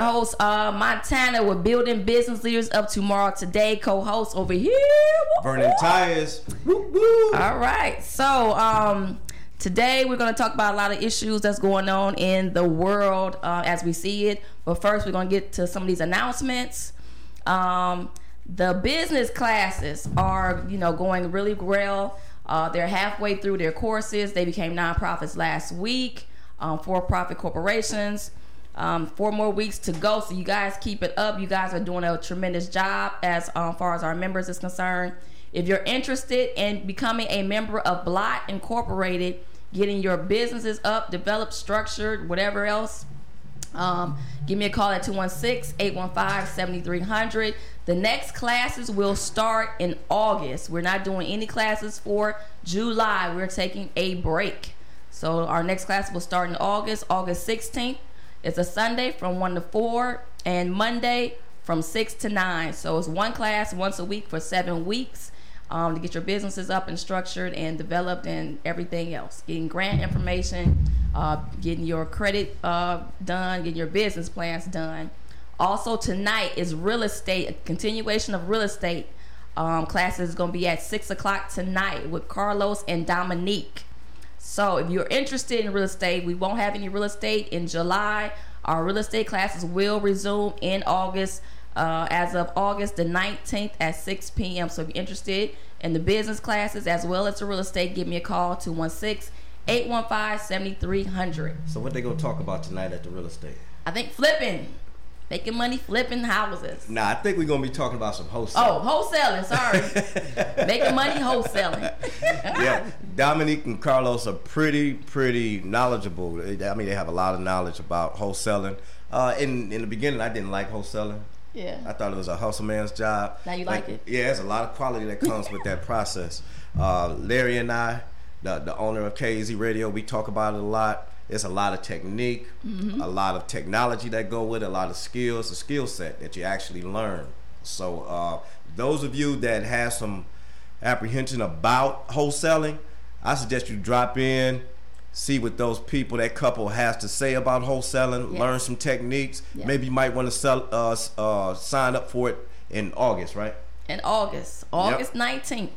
host uh, Montana with Building Business Leaders of Tomorrow Today. Co-host over here. Vernon tires. All right. So um, today we're going to talk about a lot of issues that's going on in the world uh, as we see it. But first, we're going to get to some of these announcements. Um, the business classes are, you know, going really well. Uh, they're halfway through their courses. They became nonprofits last week, um, for-profit corporations. Um, four more weeks to go, so you guys keep it up. You guys are doing a tremendous job as um, far as our members is concerned. If you're interested in becoming a member of Blot Incorporated, getting your businesses up, developed, structured, whatever else, um, give me a call at 216 815 7300. The next classes will start in August. We're not doing any classes for July. We're taking a break. So our next class will start in August, August 16th. It's a Sunday from 1 to 4 and Monday from 6 to 9. So it's one class once a week for seven weeks um, to get your businesses up and structured and developed and everything else. Getting grant information, uh, getting your credit uh, done, getting your business plans done. Also, tonight is real estate, a continuation of real estate. Um, classes is going to be at 6 o'clock tonight with Carlos and Dominique. So if you're interested in real estate, we won't have any real estate in July. Our real estate classes will resume in August. Uh, as of August the 19th at 6 p.m. So if you're interested in the business classes as well as the real estate, give me a call 216 815 7300. So what they gonna talk about tonight at the real estate? I think flipping. Making money flipping houses. Nah, I think we're gonna be talking about some wholesaling. Oh, wholesaling. Sorry, making money wholesaling. yeah, Dominique and Carlos are pretty, pretty knowledgeable. I mean, they have a lot of knowledge about wholesaling. Uh, in in the beginning, I didn't like wholesaling. Yeah. I thought it was a hustle man's job. Now you like, it? Yeah, there's a lot of quality that comes with that process. Uh, Larry and I, the the owner of KAZ Radio, we talk about it a lot. There's a lot of technique, Mm-hmm. a lot of technology that go with it, a lot of skills, a skill set that you actually learn. So uh, those of you that have some apprehension about wholesaling, I suggest you drop in, see what those people, that couple has to say about wholesaling, Yes. learn some techniques. Yes. Maybe you might want to sell, uh, uh, sign up for it in August, right? in August, August nineteenth.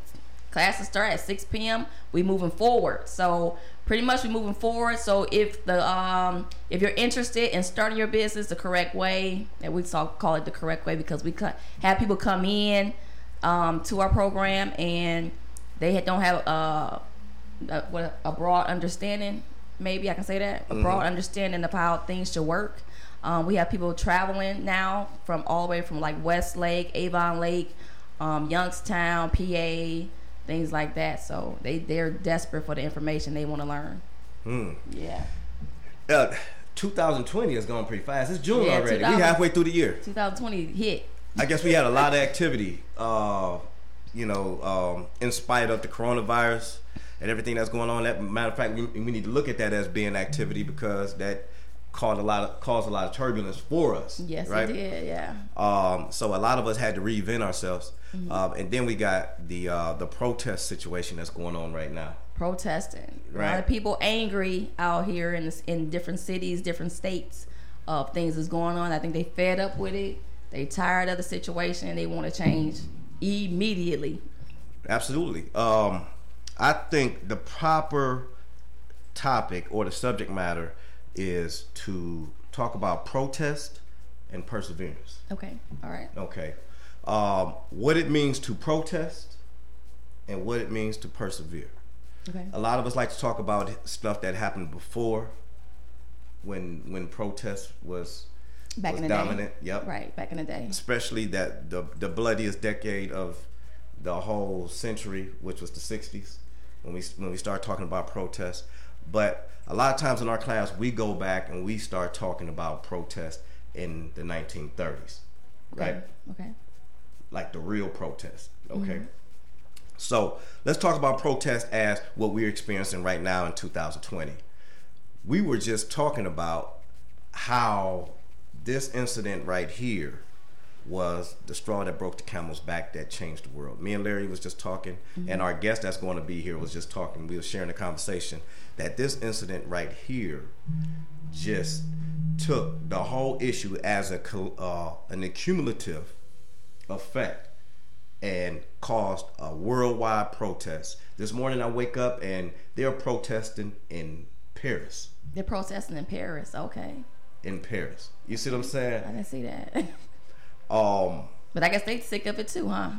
Classes start at six p.m. We moving forward, so pretty much we moving forward. So if the um if you're interested in starting your business the correct way, and we call it the correct way because we have people come in um to our program and they don't have uh a, what a broad understanding. Maybe I can say that a broad understanding of how things should work. Um, we have people traveling now from all the way from like Westlake, Avon Lake, um, Youngstown, PA, things like that. So they they're desperate for the information they want to learn. Hmm. Yeah, Uh, 2020 is going pretty fast. It's June Yeah, already. We 2000 halfway through the year. 2020 hit. I guess we had a lot of activity, uh, you know, um, in spite of the coronavirus and everything that's going on. That matter of fact, we, we need to look at that as being activity because that caused a lot of caused a lot of turbulence for us. Yes, right? it did. Yeah. Um, so a lot of us had to reinvent ourselves, Mm-hmm. um, and then we got the uh, the protest situation that's going on right now. protesting. A lot Right. of people angry out here in this, in different cities, different states of things that's going on. I think they fed up with it. They tired of the situation and they want to change immediately. Absolutely. Um, I think the proper topic or the subject matter is to talk about protest and perseverance. Okay. All right. Okay. Um, what it means to protest and what it means to persevere. Okay. A lot of us like to talk about stuff that happened before when when protest was Back was in the dominant. day. Yep. Right. Back in the day. Especially that the the bloodiest decade of the whole century, which was the '60s, when we when we start talking about protest. But a lot of times in our class, we go back and we start talking about protest in the 1930s, right? Okay. Like the real protest. Mm-hmm. Okay. So let's talk about protest as what we're experiencing right now in 2020. We were just talking about how this incident right here was the straw that broke the camel's back that changed the world. Me and Larry was just talking, and our guest that's going to be here was just talking. We were sharing a conversation that this incident right here just took the whole issue as a uh, an accumulative effect and caused a worldwide protest. This morning I wake up and they're protesting in Paris. They're protesting in Paris. Okay. In Paris. You see what I'm saying? I didn't see that. Um but I guess they sick of it too, huh?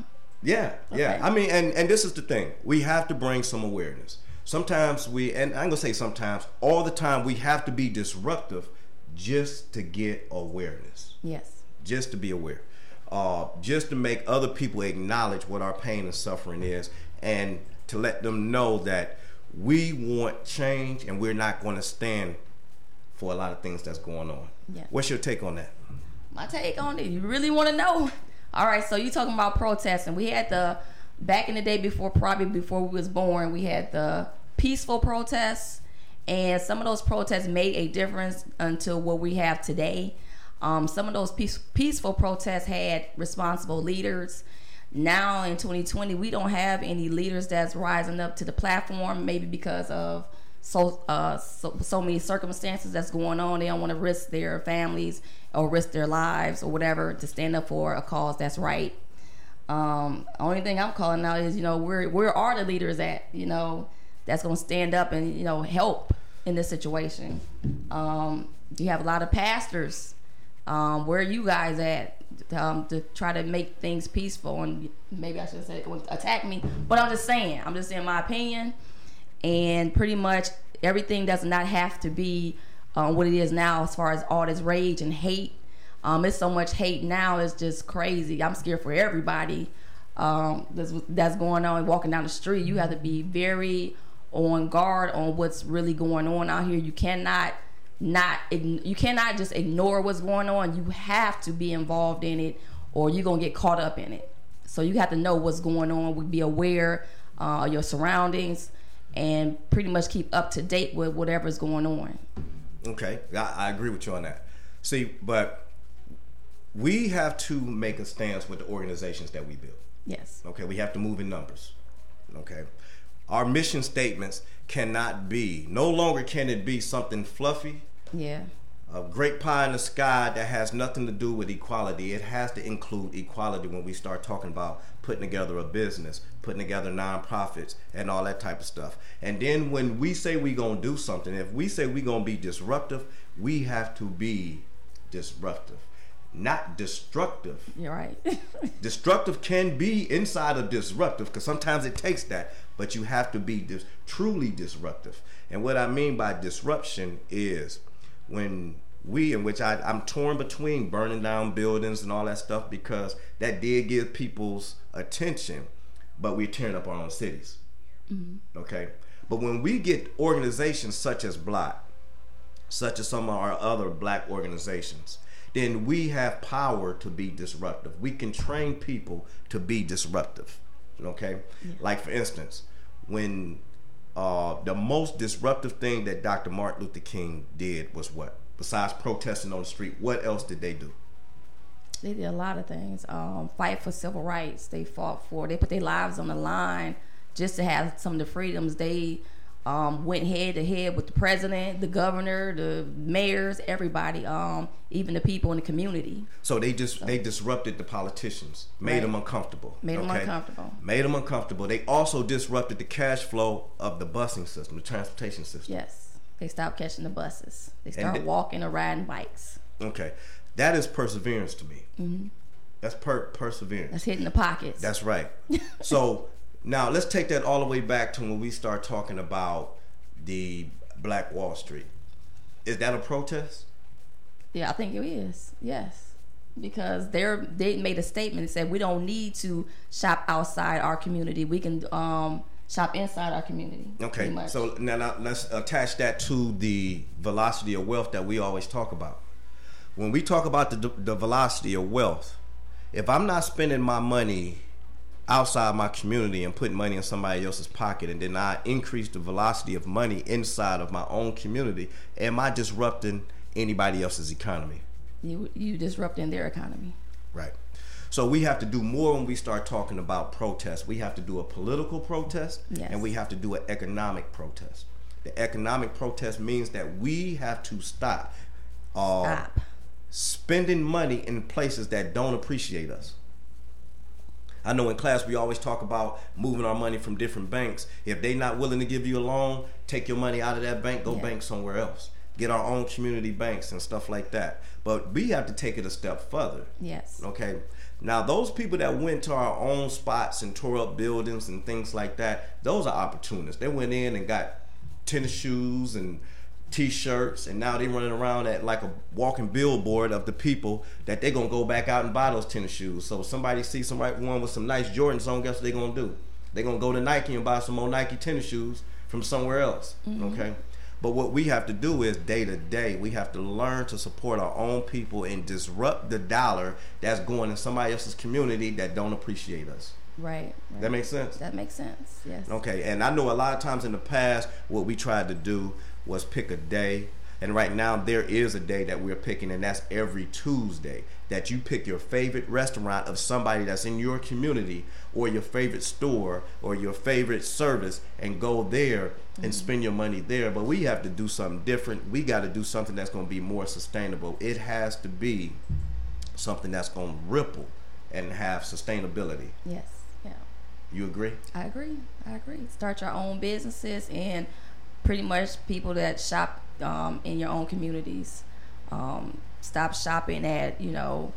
Yeah, yeah. I mean, and and this is the thing. We have to bring some awareness. Sometimes we, and I'm gonna say sometimes, all the time, we have to be disruptive just to get awareness, Yes. just to be aware, uh, just to make other people acknowledge what our pain and suffering is, and to let them know that we want change and we're not going to stand for a lot of things that's going on. Yeah. What's your take on that? My take on it. You really want to know? All right, so you talking about protesting? We had the back in the day before, probably before we was born, we had the peaceful protests, and some of those protests made a difference until what we have today. Um, some of those peace, peaceful protests had responsible leaders. Now in 2020, we don't have any leaders that's rising up to the platform. Maybe because of so uh, so, so many circumstances that's going on. They don't want to risk their families or risk their lives or whatever to stand up for a cause that's right. Um, only thing I'm calling out is you know where where are the leaders at? You know that's going to stand up and you know help in this situation. Um, you have a lot of pastors. Um, where are you guys at um, to try to make things peaceful? And maybe I should say attack me, but I'm just saying. I'm just saying my opinion and pretty much everything does not have to be um, what it is now as far as all this rage and hate. Um, it's so much hate now it's just crazy. I'm scared for everybody um, that's, that's going on walking down the street. You have to be very on guard on what's really going on out here. You cannot not you cannot just ignore what's going on. You have to be involved in it or you're gonna get caught up in it. So you have to know what's going on be aware uh, of your surroundings and pretty much keep up to date with whatever's going on. Okay, I, I agree with you on that. See, but we have to make a stance with the organizations that we build. Yes. Okay, we have to move in numbers. Okay, our mission statements cannot be no longer can it be something fluffy, Yeah. a great pie in the sky that has nothing to do with equality. It has to include equality when we start talking about putting together a business, putting together nonprofits, and all that type of stuff. And then when we say we're gonna do something, if we say we're gonna be disruptive, we have to be disruptive, not destructive. You're right. Destructive can be inside of disruptive because sometimes it takes that, but you have to be dis- truly disruptive. And what I mean by disruption is when we, in which I, I'm torn between burning down buildings and all that stuff because that did give people's attention, but we're tearing up our own cities. Okay? But when we get organizations such as Block, such as some of our other black organizations, then we have power to be disruptive. We can train people to be disruptive. Okay? Like, for instance, when uh, the most disruptive thing that Dr. Martin Luther King did was what? Besides protesting on the street, what else did they do? They did a lot of things. Um, fight for civil rights. They fought for. They put their lives on the line just to have some of the freedoms. They um, went head to head with the president, the governor, the mayors, everybody, um, even the people in the community. So they just they disrupted the politicians, made Right. them uncomfortable. Made 'em uncomfortable. Made them uncomfortable. They also disrupted the cash flow of the busing system, the transportation system. Yes, they stopped catching the buses. They start th- walking or riding bikes. Okay, that is perseverance to me. That's per- perseverance. That's hitting the pockets. That's right. so now let's take that all the way back to when we start talking about the Black Wall Street. Is that a protest? Yeah, I think it is. Yes, because they're they made a statement and said we don't need to shop outside our community. We can um, shop inside our community. Okay, so now, now let's attach that to the velocity of wealth that we always talk about. When we talk about the, the velocity of wealth, if I'm not spending my money outside my community and putting money in somebody else's pocket, and then I increase the velocity of money inside of my own community, am I disrupting anybody else's economy? you you disrupting their economy. Right. So we have to do more when we start talking about protests. We have to do a political protest Yes. and we have to do an economic protest. The economic protest means that we have to stop uh, Stop. Spending money in places that don't appreciate us. I know in class we always talk about moving our money from different banks. If they're not willing to give you a loan, take your money out of that bank, go Yeah. bank somewhere else. Get our own community banks and stuff like that. But we have to take it a step further. Yes. Okay. Now those people that went to our own spots and tore up buildings and things like that, those are opportunists. They went in and got tennis shoes and t-shirts and now they running around at like a walking billboard of the people that they're gonna go back out and buy those tennis shoes. So somebody sees somebody one with some nice Jordans on, guess what they gonna do? they gonna go to Nike and buy some more Nike tennis shoes from somewhere else. Mm-hmm. Okay. But what we have to do is day to day, we have to learn to support our own people and disrupt the dollar that's going in somebody else's community that don't appreciate us. Right. right. That makes sense? That makes sense. Yes. Okay, and I know a lot of times in the past, what we tried to do was pick a day. And right now, there is a day that we're picking, and that's every Tuesday. That you pick your favorite restaurant of somebody that's in your community, or your favorite store, or your favorite service, and go there and mm-hmm. spend your money there. But we have to do something different. We got to do something that's going to be more sustainable. It has to be something that's going to ripple and have sustainability. Yes. Yeah. You agree? I agree. I agree. Start your own businesses and pretty much people that shop um, in your own communities. Um, stop shopping at you know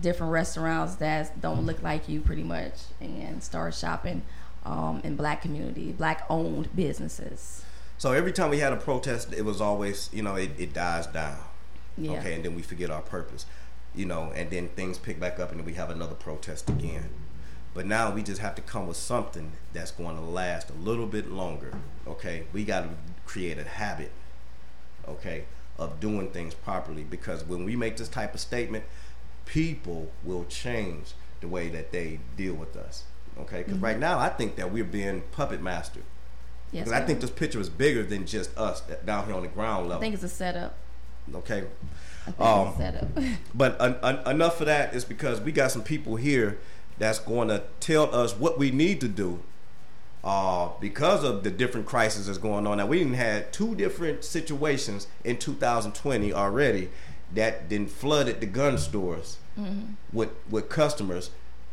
different restaurants that don't look like you, pretty much, and start shopping um, in black community, black owned businesses. So every time we had a protest, it was always, you know, it, it dies down. Yeah. Okay, and then we forget our purpose, you know, and then things pick back up and then we have another protest again. But now we just have to come with something that's going to last a little bit longer. Okay, we got to create a habit, okay, of doing things properly because when we make this type of statement, people will change the way that they deal with us. Okay, because right now I think that we're being puppet master. Yes. Because I think this picture is bigger than just us down here on the ground level. I think it's a setup. okay, I think Um, it's a setup. but un- un- enough of that is because we got some people here that's going to tell us what we need to do. Uh, because of the different crises that's going on now, we didn't had two different situations in 2020 already that then flooded the gun stores with with customers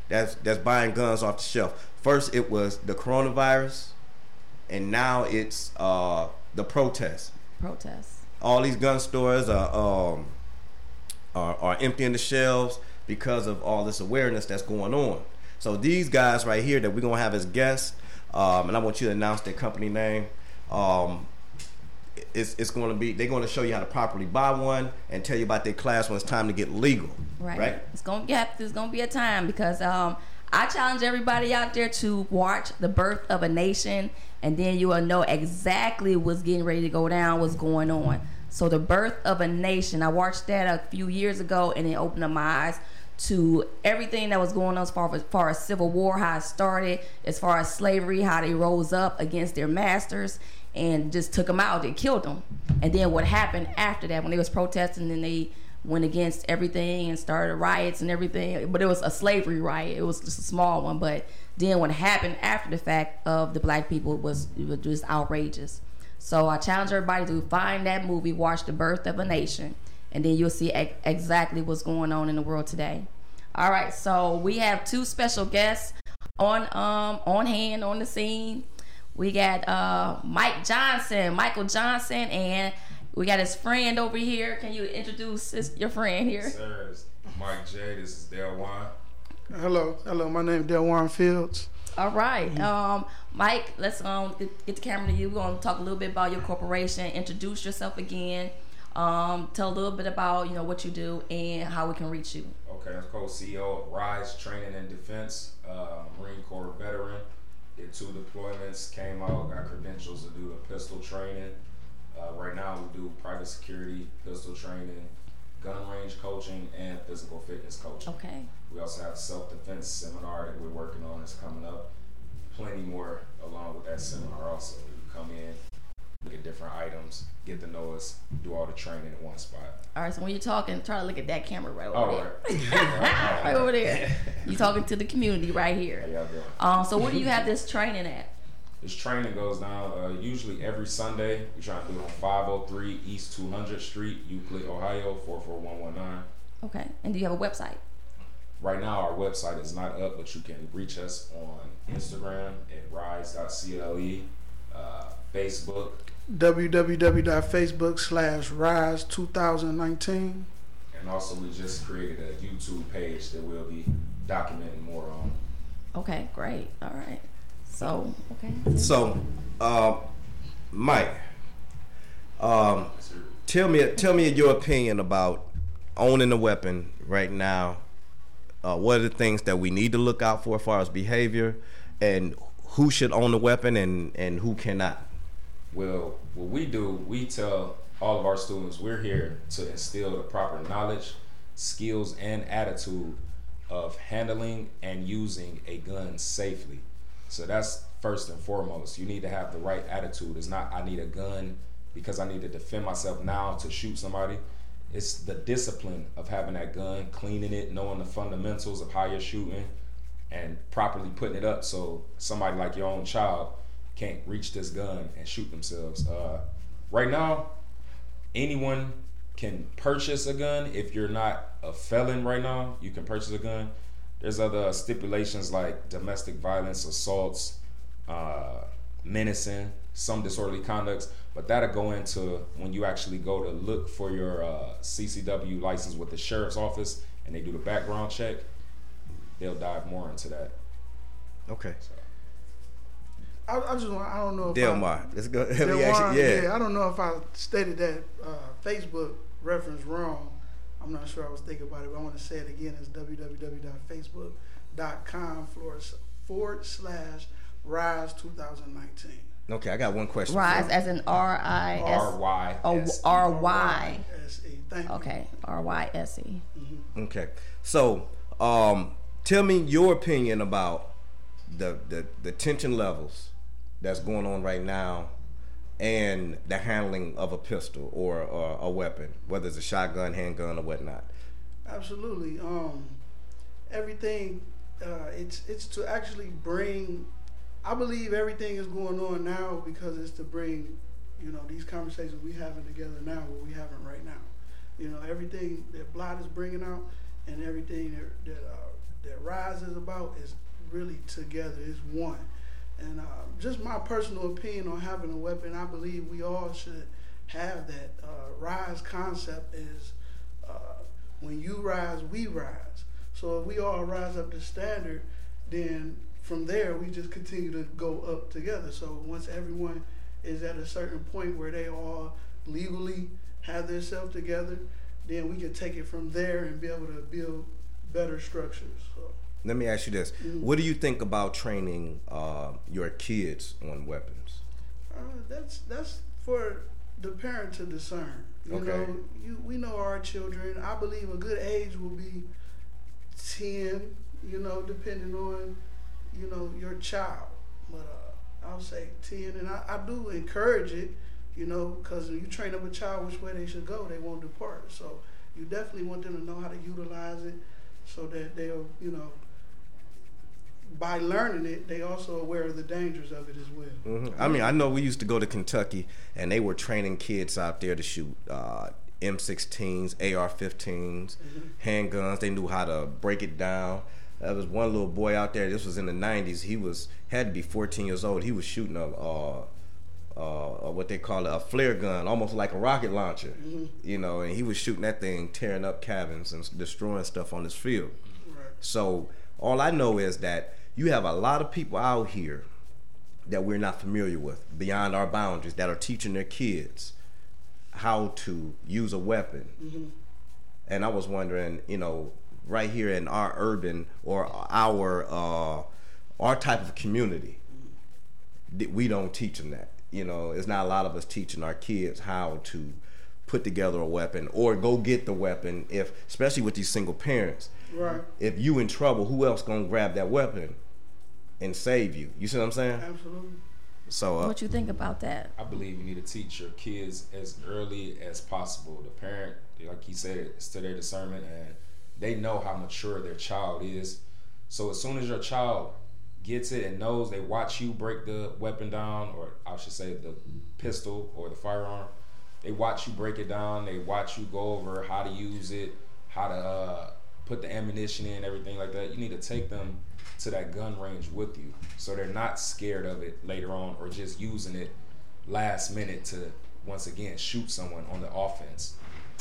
that's that's buying guns off the shelf. First, it was the coronavirus, and now it's uh, the protests Protests. all these gun stores are um are, are emptying the shelves because of all this awareness that's going on. So these guys right here that we're gonna have as guests, um, and I want you to announce their company name. Um, it's it's going to be they're going to show you how to properly buy one and tell you about their class when it's time to get legal. Right. Right. It's gonna get there's gonna be a time because um I challenge everybody out there to watch the birth of a nation and then you will know exactly what's getting ready to go down, what's going on. So the birth of a nation, I watched that a few years ago and it opened up my eyes to everything that was going on as far as, far as civil war, how it started, as far as slavery, how they rose up against their masters and just took them out, they killed them. And then what happened after that when they was protesting and they went against everything and started riots and everything. But it was a slavery riot. It was just a small one. But then what happened after the fact of the black people was, was just outrageous. So I challenge everybody to find that movie, watch The Birth of a Nation, and then you'll see ex- exactly what's going on in the world today. All right, so we have two special guests on um on hand on the scene. We got uh Mike Johnson, Michael Johnson, and we got his friend over here. Can you introduce his, your friend here? Sir, Mike J. This is Del Juan. Hello, hello. My name is Delwan Fields. All right, um, Mike, let's um get, get the camera to you. We're gonna talk a little bit about your corporation. Introduce yourself again. Um, tell a little bit about you know what you do and how we can reach you. Okay, I'm co-CEO of Ryse Training and Defense, uh, Marine Corps veteran. Did two deployments, came out, got credentials to do the pistol training. Uh, right now, we do private security, pistol training, gun range coaching, and physical fitness coaching. Okay. We also have self-defense seminar that we're working on. It's coming up. Plenty more along with that seminar. Also, you come in, look at different items, get to know us, do all the training in one spot. All right. So when you're talking, try to look at that camera right over All there. right. right over there. You're talking to the community right here. y'all doing? Um, so where do you have this training at? This training goes down uh, usually every Sunday. We try to do it on 503 East 200 Street, Euclid, Ohio 44119. Okay. And do you have a website? Right now, our website is not up, but you can reach us on Instagram at rise.cle, uh, Facebook. www.facebook slash rise 2019. And also, we just created a YouTube page that we'll be documenting more on. Okay, great. All right. So, okay. So, uh, Mike, um, tell me tell me your opinion about owning a weapon right now. Uh, what are the things that we need to look out for as far as behavior, and who should own the weapon and and who cannot? Well, what we do, we tell all of our students we're here to instill the proper knowledge, skills, and attitude of handling and using a gun safely. So that's first and foremost. You need to have the right attitude. It's not I need a gun because I need to defend myself now to shoot somebody. It's the discipline of having that gun, cleaning it, knowing the fundamentals of how you're shooting, and properly putting it up so somebody like your own child can't reach this gun and shoot themselves. Uh, right now, anyone can purchase a gun. If you're not a felon right now, you can purchase a gun. There's other stipulations like domestic violence, assaults, uh, menacing, some disorderly conducts, but that'll go into when you actually go to look for your uh, CCW license with the sheriff's office and they do the background check. They'll dive more into that. Okay. So. I, I just want, I don't know if Delmar, let's go. I, Delmar, ask yeah. yeah, I don't know if I stated that uh, Facebook reference wrong. I'm not sure I was thinking about it, but I want to say it again. It's www.facebook.com forward, forward slash rise 2019. Okay, I got one question. Rise as in R I S. R Y Oh, S. E. R Y. S-E. Thank you. Okay. R Y S E. Okay, so um, tell me your opinion about the, the the tension levels that's going on right now, and the handling of a pistol or, or a weapon, whether it's a shotgun, handgun, or whatnot. Absolutely. Um, everything. Uh, it's it's to actually bring. I believe everything is going on now because it's to bring, you know, these conversations we having together now, what we having right now. You know, everything that Blot is bringing out, and everything that that, uh, that Rise is about is really together. It's one. And uh, just my personal opinion on having a weapon, I believe we all should have that. Uh, rise concept is uh, when you rise, we rise. So if we all rise up to standard, then from there we just continue to go up together. So once everyone is at a certain point where they all legally have themselves together, then we can take it from there and be able to build better structures. So. Let me ask you this: Mhm. What do you think about training uh, your kids on weapons? Uh, that's that's for the parent to discern. You Okay. know, you we know our children. I believe a good age will be ten. You know, depending on you know your child. But uh, I'll say ten, and I, I do encourage it. You know, because when you train up a child which way they should go, they won't depart. So you definitely want them to know how to utilize it, so that they'll you know. By learning it, they also aware of the dangers of it as well. hmm I mean, I know we used to go to Kentucky, and they were training kids out there to shoot uh, M16s, AR-15s, handguns. They knew how to break it down. There was one little boy out there. This was in the '90s. He was had to be 14 years old. He was shooting a. Uh, uh, what they call a flare gun, almost like a rocket launcher, you know, and he was shooting that thing, tearing up cabins and destroying stuff on his field. Right. So all I know is that you have a lot of people out here that we're not familiar with beyond our boundaries that are teaching their kids how to use a weapon. Mhm. And I was wondering, you know, right here in our urban or our uh, our type of community, that we don't teach them that. You know, it's not a lot of us teaching our kids how to put together a weapon or go get the weapon. If especially with these single parents, Right. if you in trouble, who else gonna grab that weapon and save you? You see what I'm saying? Absolutely. So uh, What you think about that? I believe you need to teach your kids as early as possible. The parent, like he said, it's to their discernment and they know how mature their child is. So as soon as your child gets it and knows they watch you break the weapon down, or I should say the pistol or the firearm. They watch you break it down. They watch you go over how to use it, how to uh, put the ammunition in, everything like that. You need to take them to that gun range with you, so they're not scared of it later on, or just using it last minute to once again shoot someone on the offense.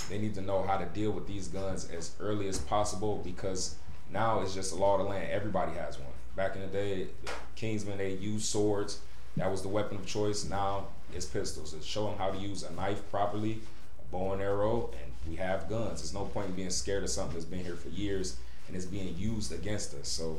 They need to know how to deal with these guns as early as possible because now it's just a law of the land. Everybody has one. Back in the day, Kingsmen they used swords. That was the weapon of choice. Now it's pistols. It's show them how to use a knife properly, a bow and arrow, and we have guns. There's no point in being scared of something that's been here for years and it's being used against us. So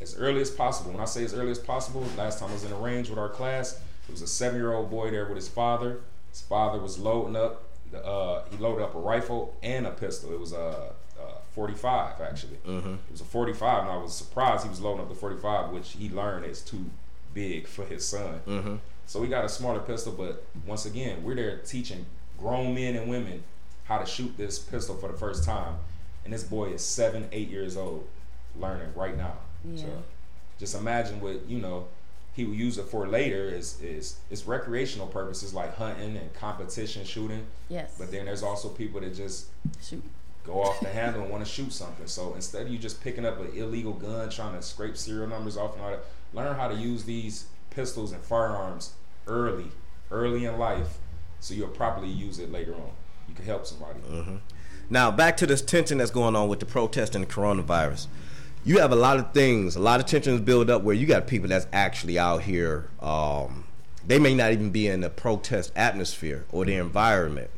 as early as possible. When I say as early as possible, last time I was in a range with our class, there was a seven-year-old boy there with his father. His father was loading up. The, uh, he loaded up a rifle and a pistol. It was a, a 45 actually. Mm-hmm. It was a 45, and I was surprised he was loading up the 45, which he learned is too big for his son. Mm-hmm. So we got a smarter pistol, but once again, we're there teaching grown men and women how to shoot this pistol for the first time. And this boy is seven, eight years old, learning right now. Yeah. So just imagine what, you know, he will use it for later is is it's recreational purposes like hunting and competition shooting. Yes. But then there's also people that just shoot. go off the handle and want to shoot something. So instead of you just picking up an illegal gun, trying to scrape serial numbers off and all that, learn how to use these pistols and firearms early, early in life, so you'll properly use it later on. You can help somebody. Now back to this tension that's going on with the protest and the coronavirus. You have a lot of things, a lot of tensions build up where you got people that's actually out here. Um, they may not even be in the protest atmosphere or the environment,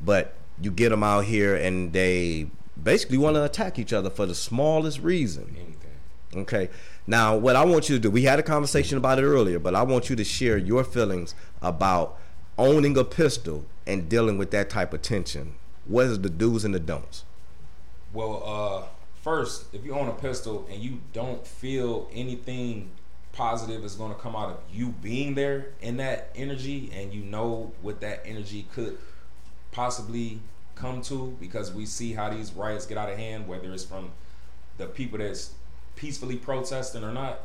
but you get them out here and they basically want to attack each other for the smallest reason. Anything. Okay. Now, what I want you to do, we had a conversation about it earlier, but I want you to share your feelings about owning a pistol and dealing with that type of tension. What is the do's and the don'ts? Well, uh, first, if you own a pistol and you don't feel anything positive is going to come out of you being there in that energy, and you know what that energy could possibly come to, because we see how these riots get out of hand, whether it's from the people that's peacefully protesting or not.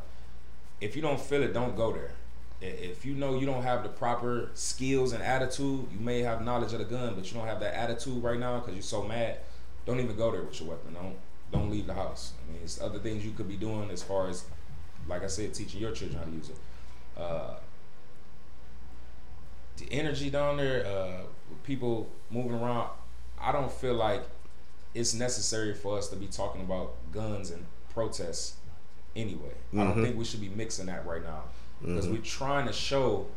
If you don't feel it, don't go there. If you know you don't have the proper skills and attitude, you may have knowledge of the gun, but you don't have that attitude right now because you're so mad. Don't even go there with your weapon. Don't don't leave the house. I mean, it's other things you could be doing as far as, like I said, teaching your children how to use it. Uh, the energy down there, uh, people moving around, I don't feel like it's necessary for us to be talking about guns and protests anyway. I don't Mhm. think we should be mixing that right now because we're trying to show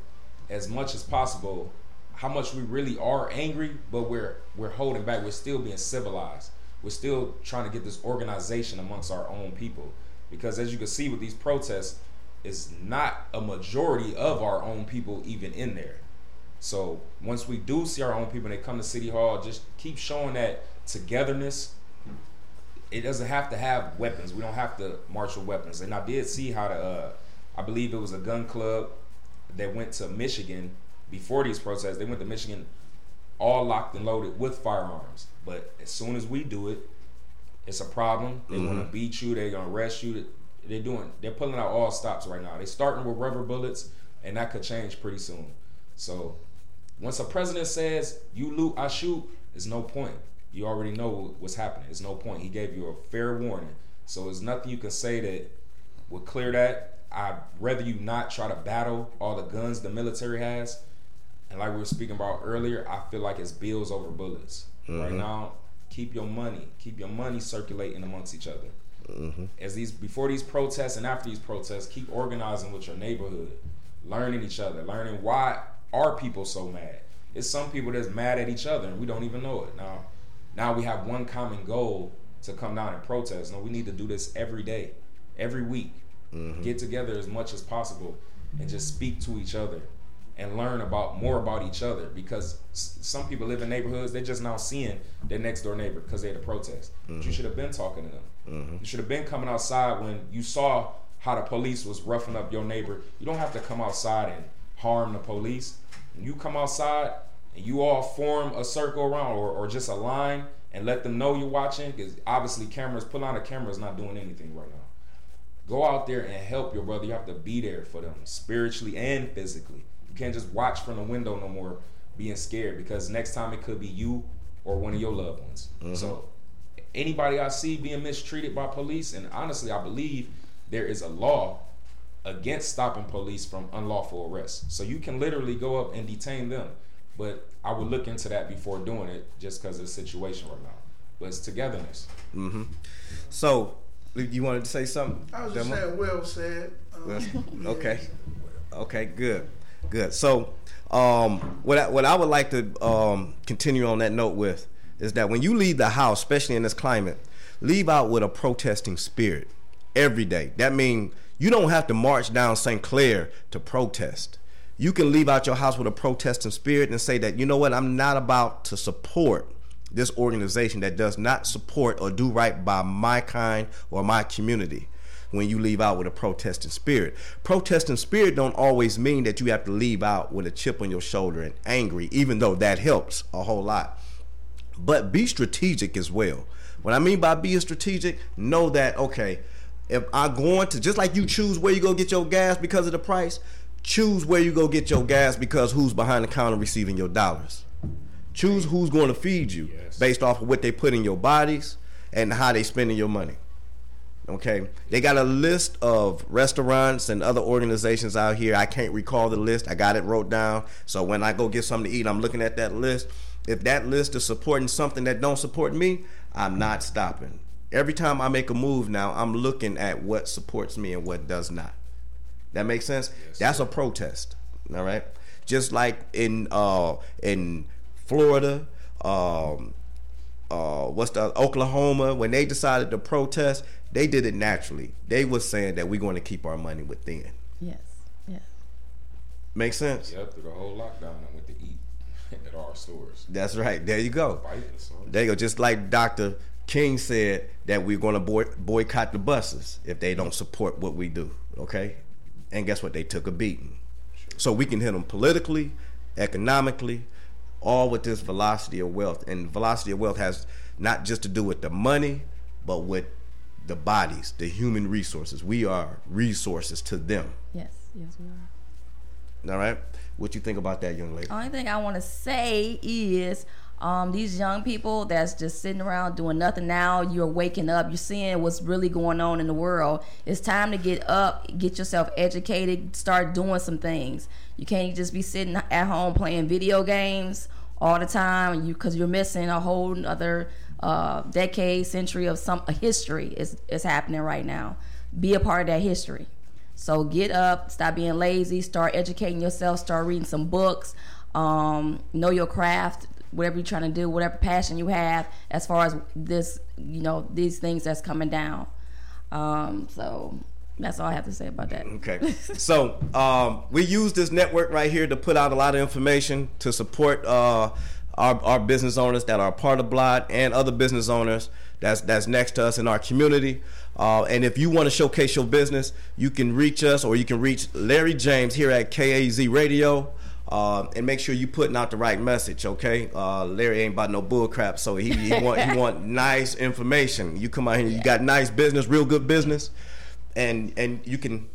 as much as possible how much we really are angry, but we're we're holding back. We're still being civilized. We're still trying to get this organization amongst our own people because as you can see with these protests, it's not a majority of our own people even in there. So once we do see our own people and they come to City Hall, just keep showing that togetherness. It doesn't have to have weapons. We don't have to march with weapons. And I did see how the, uh, I believe it was a gun club that went to Michigan before these protests. They went to Michigan all locked and loaded with firearms. But as soon as we do it, it's a problem. They want to mm-hmm. beat you. They're gonna arrest you. They're doing. They're pulling out all stops right now. They're starting with rubber bullets, and that could change pretty soon. So, once a president says you loot, I shoot, there's no point. You already know what's happening. There's no point. He gave you a fair warning. So there's nothing you can say that would clear that. I'd rather you not try to battle all the guns the military has. And like we were speaking about earlier, I feel like it's bills over bullets. Right mm-hmm. now, keep your money, keep your money circulating amongst each other. Mm-hmm. As these before these protests and after these protests, keep organizing with your neighborhood, learning each other, learning why are people so mad. It's some people that's mad at each other and we don't even know it. Now, now we have one common goal to come down and protest. No, we need to do this every day, every week. Mm-hmm. Get together as much as possible and just speak to each other and learn about more about each other because s- some people live in neighborhoods they're just now seeing their next door neighbor because they had a protest. But you mm-hmm. should have been talking to them. Mm-hmm. You should have been coming outside when you saw how the police was roughing up your neighbor. You don't have to come outside and harm the police. When you come outside and you all form a circle around or, or just a line and let them know you're watching because obviously cameras pull out a camera is not doing anything right now Go out there and help your brother. You have to be there for them spiritually and physically. You can't just watch from the window no more being scared because next time it could be you or one of your loved ones. Mm-hmm. So anybody I see being mistreated by police, and honestly, I believe there is a law against stopping police from unlawful arrest. So you can literally go up and detain them. But I would look into that before doing it just because of the situation right now. But it's togetherness. So, you wanted to say something? I was just Demo? saying, well said. Um, okay. Okay, good, good. So, um, what I, what I would like to um, continue on that note with is that when you leave the house, especially in this climate, leave out with a protesting spirit every day. That means you don't have to march down St. Clair to protest. You can leave out your house with a protesting spirit and say that you know what, I'm not about to support this organization that does not support or do right by my kind or my community when you leave out with a protesting spirit. Protesting spirit don't always mean that you have to leave out with a chip on your shoulder and angry, even though that helps a whole lot. But be strategic as well. What I mean by being strategic, know that okay, if I'm going to just like you choose where you go get your gas because of the price, choose where you go get your gas because who's behind the counter receiving your dollars. Choose who's going to feed you Yes. based off of what they put in your bodies and how they spending your money. Okay, they got a list of restaurants and other organizations out here. I can't recall the list. I got it wrote down. So when I go get something to eat, I'm looking at that list. If that list is supporting something that don't support me, I'm not stopping. Every time I make a move now, I'm looking at what supports me and what does not. That makes sense. Yes, That's sir. a protest. All right. Just like in uh in Florida, um, uh, what's the Oklahoma when they decided to protest, they did it naturally. They was saying that we're going to keep our money within. Yes. Yes. Makes sense? Yep, through the whole lockdown, I went to eat at our stores. That's right. There you go. Fighting. There you go. Just like Dr. King said that we're going to boy- boycott the buses if they don't support what we do. Okay, and guess what? They took a beating. So we can hit them politically, economically, all with this velocity of wealth. And velocity of wealth has not just to do with the money, but with the bodies, the human resources. We are resources to them. Yes. Yes, we are. All right. What you think about that, young lady? Only thing I want to say is um, these young people that's just sitting around doing nothing now. You're waking up. You're seeing what's really going on in the world. It's time to get up, get yourself educated, start doing some things. You can't just be sitting at home playing video games all the time. You because you're missing a whole other uh, decade, century of some history is is happening right now. Be a part of that history. So get up, stop being lazy, start educating yourself, start reading some books, um, know your craft, whatever you're trying to do, whatever passion you have, as far as this, you know, these things that's coming down. Um, so that's all I have to say about that. Okay. So um, we use this network right here to put out a lot of information to support uh, our, our business owners that are part of Blot and other business owners that's that's next to us in our community. Uh, and if you want to showcase your business, you can reach us or you can reach Larry James here at KAZ Radio. Uh, and make sure you putting out the right message, okay? Uh, Larry ain't about no bull crap, so he, he want he want nice information. You come out here, you got nice business, real good business, and and you can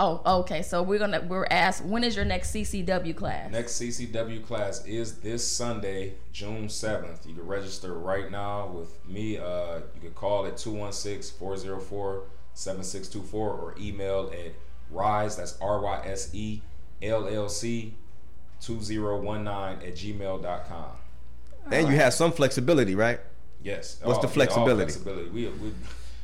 Oh, okay. So we're gonna we're asked when is your next CCW class? Next CCW class is this Sunday, June 7th. You can register right now with me. Uh, you can call at 216-404-7624 or email at rise, that's R-Y-S-E, L-L-C 2019 at gmail.com. and you have some flexibility, right? Yes. What's oh, the yeah, flexibility? flexibility. We, we,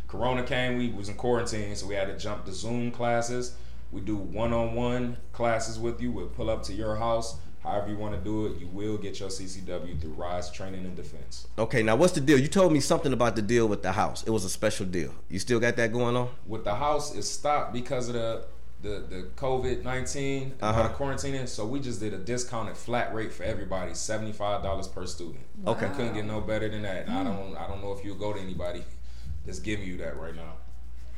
Corona came, we was in quarantine, so we had to jump to Zoom classes. We do one-on-one classes with you. We'll pull up to your house. However you want to do it, you will get your CCW through Ryse Training and Defense. Okay, now what's the deal? You told me something about the deal with the house. It was a special deal. You still got that going on? With the house, it stopped because of the the, the COVID 19 Uh-huh. uh quarantining. So we just did a discounted flat rate for everybody, $75 per student. Okay. Couldn't get no better than that. I don't I don't know if you'll go to anybody that's giving you that right now.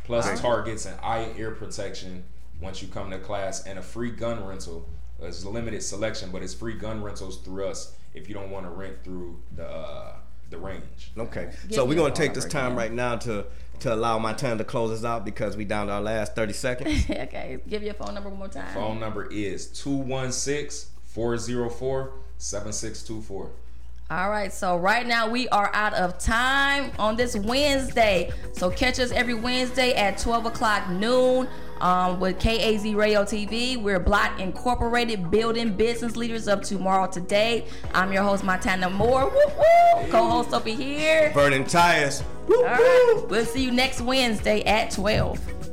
Plus Alright. targets and eye and ear protection once you come to class and a free gun rental. It's a limited selection, but it's free gun rentals through us if you don't want to rent through the uh, the range. Okay. Give so we're gonna take this time right now to to allow my time to close us out because we down to our last 30 seconds. okay, give your phone number one more time. Phone number is 216 404 7624. All right, so right now we are out of time on this Wednesday. So catch us every Wednesday at 12 o'clock noon um, with KAZ Radio TV. We're Block Incorporated, building business leaders of tomorrow today. I'm your host, Montana Moore. Woo woo. Co-host over here. Burning tires. Woo, right, woo. we'll see you next Wednesday at 12.